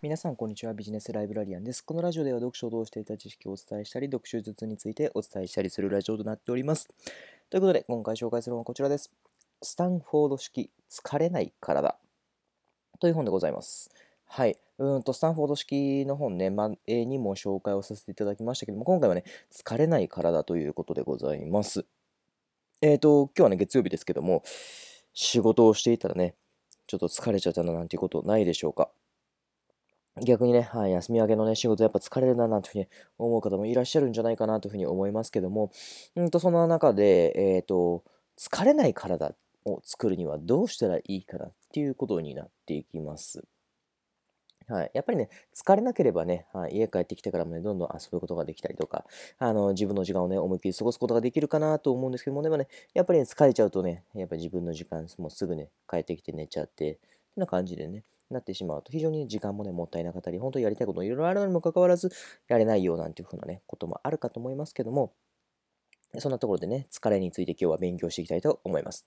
皆さん、こんにちは。ビジネスライブラリアンです。このラジオでは読書を通していた知識をお伝えしたり、読書術についてお伝えしたりするラジオとなっております。ということで、今回紹介するのはこちらです。スタンフォード式疲れない体という本でございます。はい。うんと、スタンフォード式の本ね、前にも紹介をさせていただきましたけども、今回はね、疲れない体ということでございます。えっ、ー、と、今日はね、月曜日ですけども、仕事をしていたらね、ちょっと疲れちゃったななんていうことないでしょうか。逆にね、はい、休み明けのね、仕事やっぱ疲れるななんていうふうに思う方もいらっしゃるんじゃないかなというふうに思いますけども、うんと、その中で、えっ、ー、と、疲れない体を作るにはどうしたらいいかなっていうことになっていきます。はい。やっぱりね、疲れなければね、はい、家帰ってきてからもね、どんどん遊ぶことができたりとか、あの、自分の時間をね、思いっきり過ごすことができるかなと思うんですけども、でもね、やっぱり、ね、疲れちゃうとね、やっぱ自分の時間、もうすぐね、帰ってきて寝ちゃって、ってな感じでね、なってしまうと、非常に時間もね、もったいなかったり、本当にやりたいこといろいろあるのにもかかわらず、やれないよなんていうふうなね、こともあるかと思いますけども、そんなところでね、疲れについて今日は勉強していきたいと思います。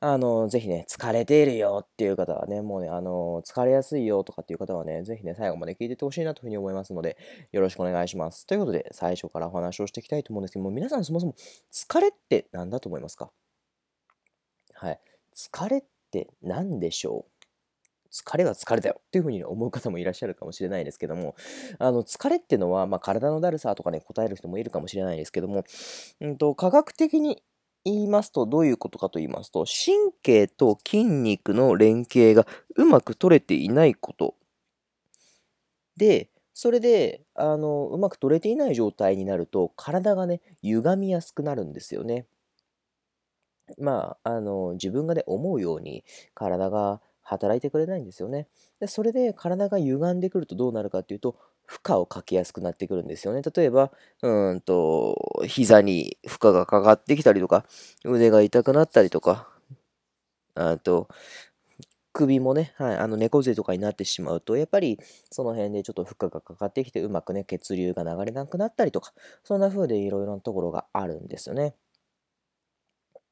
あの、ぜひね、疲れているよっていう方はね、もうね、あの、疲れやすいよとかっていう方はね、ぜひね、最後まで聞いててほしいなというふうに思いますので、よろしくお願いします。ということで、最初からお話をしていきたいと思うんですけども、皆さんそもそも疲れって何だと思いますか？はい。疲れって何でしょう？疲れは疲れだよっていうふうに思う方もいらっしゃるかもしれないですけども、あの疲れってのは、まあ、体のだるさとかね、答える人もいるかもしれないですけども、うんと、科学的に言いますと、どういうことかと言いますと、神経と筋肉の連携がうまく取れていないこと。で、それで、あの、うまく取れていない状態になると、体がね、歪みやすくなるんですよね。まあ、あの、自分がね、思うように体が働いてくれないんですよね。で、それで体が歪んでくるとどうなるかっていうと、負荷をかけやすくなってくるんですよね。例えば、うんと、膝に負荷がかかってきたりとか、腕が痛くなったりとか、あと、首もね、はい、あの猫背とかになってしまうと、やっぱりその辺でちょっと負荷がかかってきて、うまくね、血流が流れなくなったりとか、そんな風でいろいろなところがあるんですよね。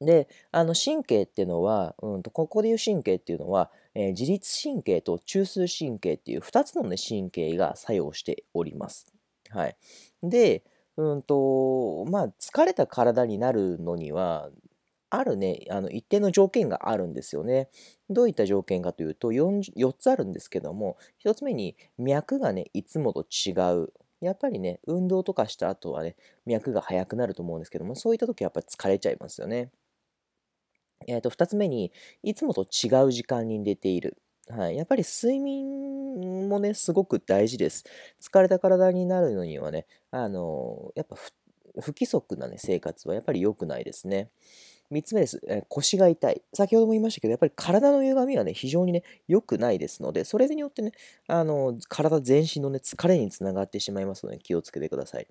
で、あの神経っていうのは、うんと、ここでいう神経っていうのは、えー、自律神経と中枢神経っていう2つの、ね、神経が作用しております。はい。で、うんと、まあ、疲れた体になるのには、あるね、あの一定の条件があるんですよね。どういった条件かというと4、4つあるんですけども、1つ目に脈がね、いつもと違う。やっぱりね、運動とかした後はね、脈が速くなると思うんですけども、そういった時はやっぱり疲れちゃいますよね。えー、と2つ目に、いつもと違う時間に寝ている。はい、やっぱり睡眠もね、すごく大事です。疲れた体になるのにはね、あの、やっぱ不規則な、ね、生活はやっぱり良くないですね。3つ目です、えー、腰が痛い。先ほども言いましたけど、やっぱり体の歪みはね、非常にね、良くないですので、それによってね、あの体全身のね、疲れにつながってしまいますので、気をつけてください。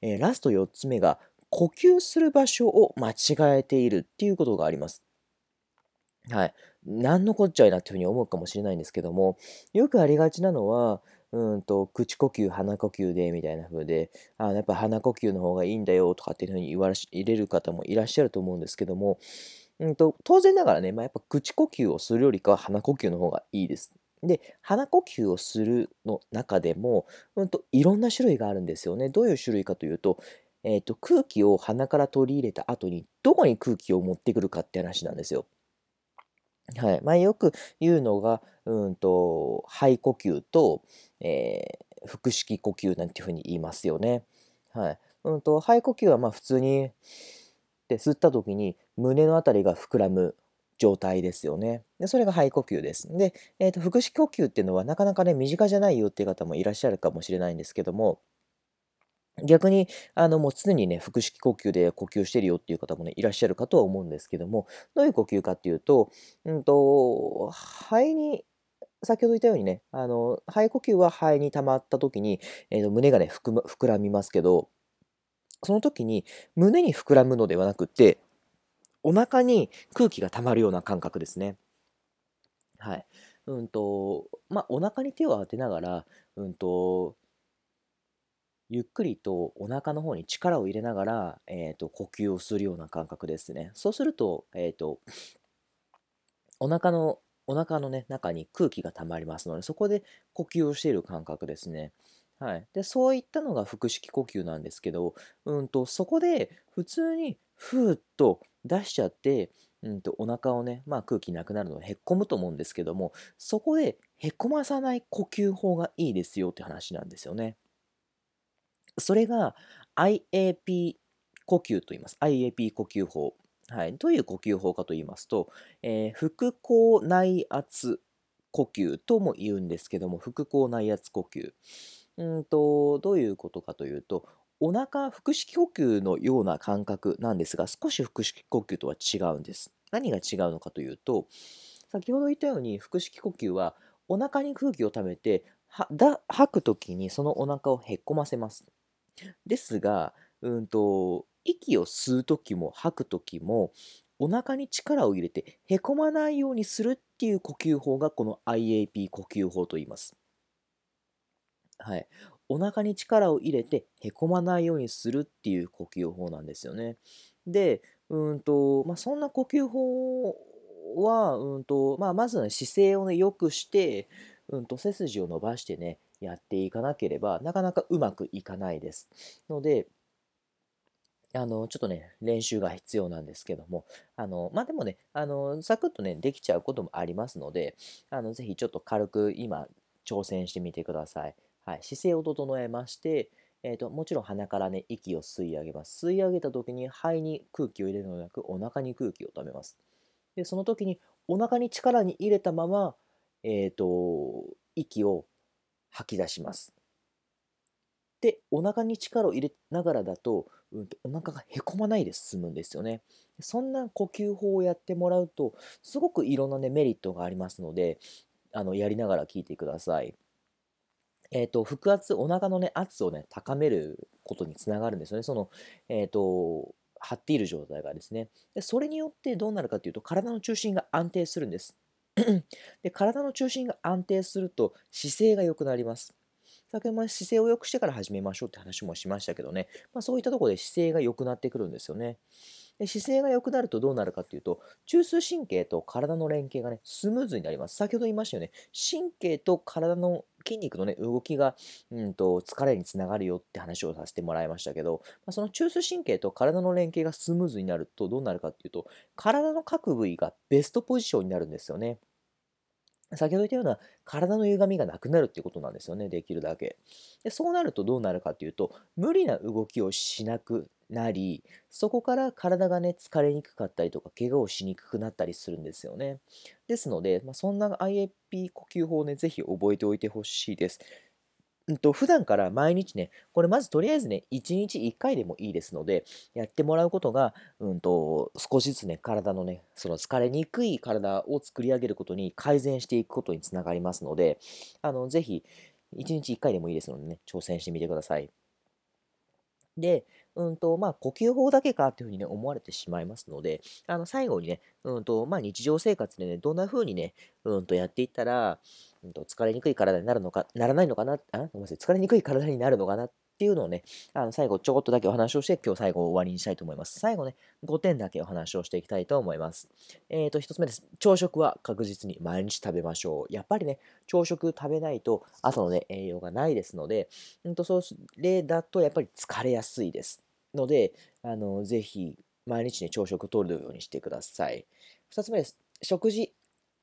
えー、ラスト4つ目が、呼吸する場所を間違えているっていうことがあります。はい。なんのこっちゃいなっていうふうに思うかもしれないんですけども、よくありがちなのは、うんと、口呼吸、鼻呼吸で、みたいな風で、あやっぱ鼻呼吸の方がいいんだよとかっていうふうに言われ入れる方もいらっしゃると思うんですけども、うんと、当然ながらね、まあ、やっぱ口呼吸をするよりかは鼻呼吸の方がいいです。で、鼻呼吸をするの中でも、うんと、いろんな種類があるんですよね。どういう種類かというと、えーと空気を鼻から取り入れた後にどこに空気を持ってくるかって話なんですよ。はい。まあ、よく言うのが、うんと、肺呼吸と、えー、腹式呼吸なんていうふうに言いますよね。はい。うんと、肺呼吸はまあ普通に、で吸った時に胸のあたりが膨らむ状態ですよね。でそれが肺呼吸です。で、えーと、腹式呼吸っていうのはなかなかね、身近じゃないよっていう方もいらっしゃるかもしれないんですけども、逆に、あの、もう常にね、腹式呼吸で呼吸してるよっていう方もね、いらっしゃるかとは思うんですけども、どういう呼吸かっていうと、うんと、肺に、先ほど言ったようにね、あの、肺呼吸は肺に溜まった時に、えー、と胸がね膨、膨らみますけど、その時に胸に膨らむのではなくて、お腹に空気が溜まるような感覚ですね。はい。うんと、まあ、お腹に手を当てながら、うんと、ゆっくりとお腹の方に力を入れながら、えーと、呼吸をするような感覚ですね。そうすると、えーと、お腹のお腹のね、中に空気が溜まりますので、そこで呼吸をしている感覚ですね。はい。で、そういったのが腹式呼吸なんですけど、うんと、そこで普通にふーっと出しちゃって、うんと、お腹をね、まあ空気なくなるのでへっこむと思うんですけども、そこでへこまさない呼吸法がいいですよって話なんですよね。それが IAP 呼吸と言います。IAP 呼吸法。はい、どういう呼吸法かと言いますと、えー、腹腔内圧呼吸とも言うんですけども、腹腔内圧呼吸。うんと、どういうことかというと、お腹、腹式呼吸のような感覚なんですが、少し腹式呼吸とは違うんです。何が違うのかというと、先ほど言ったように腹式呼吸はお腹に空気をためて吐くときにそのお腹をへっこませます。ですが、うんと、息を吸う時も吐く時もお腹に力を入れてへこまないようにするっていう呼吸法がこの IAP 呼吸法と言います。はい。お腹に力を入れてへこまないようにするっていう呼吸法なんですよね。で、うんと、まあ、そんな呼吸法は、うんと、まあ、まず姿勢をね、良くして、うんと、背筋を伸ばしてね、やっていかなければ、なかなかうまくいかないです。ので、あの、ちょっとね、練習が必要なんですけども、あの、まあ、でもね、あの、サクッとね、できちゃうこともありますので、あの、ぜひちょっと軽く今、挑戦してみてください。はい、姿勢を整えまして、えーと、もちろん鼻からね、息を吸い上げます。吸い上げた時に肺に空気を入れるのではなく、お腹に空気をためます。で、その時にお腹に力に入れたまま、えーと、息を吐き出します。で、お腹に力を入れながらだと、うん、お腹がへこまないで進むんですよね。そんな呼吸法をやってもらうと、すごくいろんなね、メリットがありますので、あのやりながら聞いてください。え、ー、と、腹圧、お腹のね、圧をね、高めることにつながるんですよね。その、えっ、ー、と、張っている状態がですね。で、それによってどうなるかというと、体の中心が安定するんです。で、体の中心が安定すると、姿勢が良くなります。先ほど姿勢を良くしてから始めましょうって話もしましたけどね、まあ、そういったところで姿勢が良くなってくるんですよね。で姿勢が良くなるとどうなるかっていうと、中枢神経と体の連携がね、スムーズになります。先ほど言いましたよね、神経と体の筋肉のね、動きが、うんと、疲れにつながるよって話をさせてもらいましたけど、まあ、その中枢神経と体の連携がスムーズになるとどうなるかっていうと、体の各部位がベストポジションになるんですよね。先ほど言ったような体の歪みがなくなるっていうことなんですよね、できるだけ。でそうなるとどうなるかっていうと、無理な動きをしなくなり、そこから体がね、疲れにくかったりとか、怪我をしにくくなったりするんですよね。ですので、まあ、そんな IAP 呼吸法をね、ぜひ覚えておいてほしいです。んと、普段から毎日ね、これまずとりあえずね、1日1回でもいいですので、やってもらうことが、うんと、少しずつね、体のね、その疲れにくい体を作り上げることに改善していくことにつながりますので、あの、ぜひ、1日1回でもいいですのでね、挑戦してみてください。で、うんと、まあ、呼吸法だけかっていうふうにね、思われてしまいますので、あの、最後にね、うんと、まあ、日常生活でね、どんな風にね、うんと、やっていったら、うんと、疲れにくい体になるのか、ならないのかな、あ、ごめんなさい、疲れにくい体になるのかなっていうのをね、あの、最後ちょこっとだけお話をして、今日最後終わりにしたいと思います。最後ね、5点だけお話をしていきたいと思います。えっ、ー、と、1つ目です。朝食は確実に毎日食べましょう。やっぱりね、朝食食べないと朝のね、栄養がないですので、うんと、それだとやっぱり疲れやすいです。ので、あの、ぜひ、毎日ね、朝食をとるようにしてください。2つ目です。食事。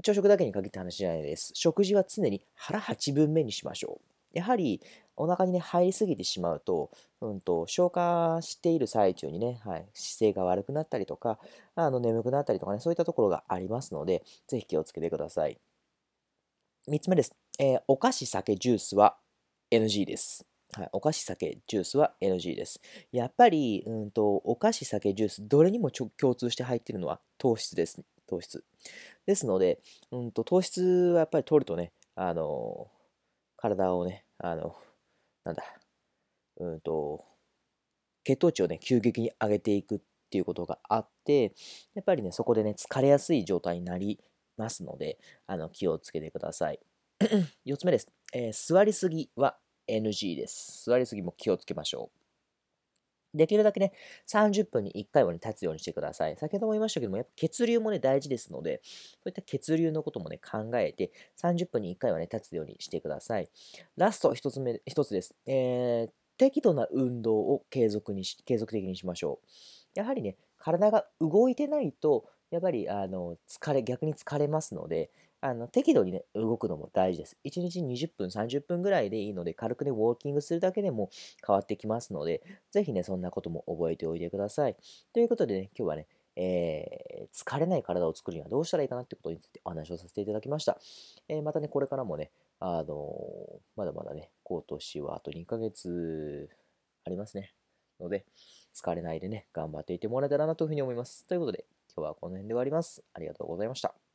朝食だけに限った話じゃないです。食事は常に腹8分目にしましょう。やはり、お腹にね、入りすぎてしまうと、うんと、消化している最中にね、はい、姿勢が悪くなったりとか、あの、眠くなったりとかね、そういったところがありますので、ぜひ気をつけてください。3つ目です。えー、お菓子、酒、ジュースは NG です。はい、お菓子、酒、ジュースは NG です。やっぱり、うんと、お菓子、酒、ジュース、どれにも共通して入っているのは糖質です。糖質。ですので、うんと、糖質はやっぱり取るとね、あの、体をね、あの、なんだ、うんと、血糖値をね、急激に上げていくっていうことがあって、やっぱりね、そこでね、疲れやすい状態になりますので、あの気をつけてください。4つ目です。えー、座りすぎは NG です。座りすぎも気をつけましょうできるだけね、30分に1回はね、立つようにしてください。先ほども言いましたけども、やっぱ血流もね、大事ですので、そういった血流のこともね、考えて、30分に1回はね、立つようにしてください。ラスト1つ目、1つです。えー、適度な運動を継続にし、継続的にしましょう。やはりね、体が動いてないと、やっぱり、あの、疲れ、逆に疲れますので、あの、適度にね、動くのも大事です。1日20分、30分ぐらいでいいので、軽くね、ウォーキングするだけでも変わってきますので、ぜひね、そんなことも覚えておいてください。ということでね、今日はね、えー、疲れない体を作るにはどうしたらいいかなってことについてお話をさせていただきました。えー、またね、これからもね、あのー、まだまだね、今年はあと2ヶ月ありますね。ので、疲れないでね、頑張っていてもらえたらなというふうに思います。ということで、今日はこの辺で終わります。ありがとうございました。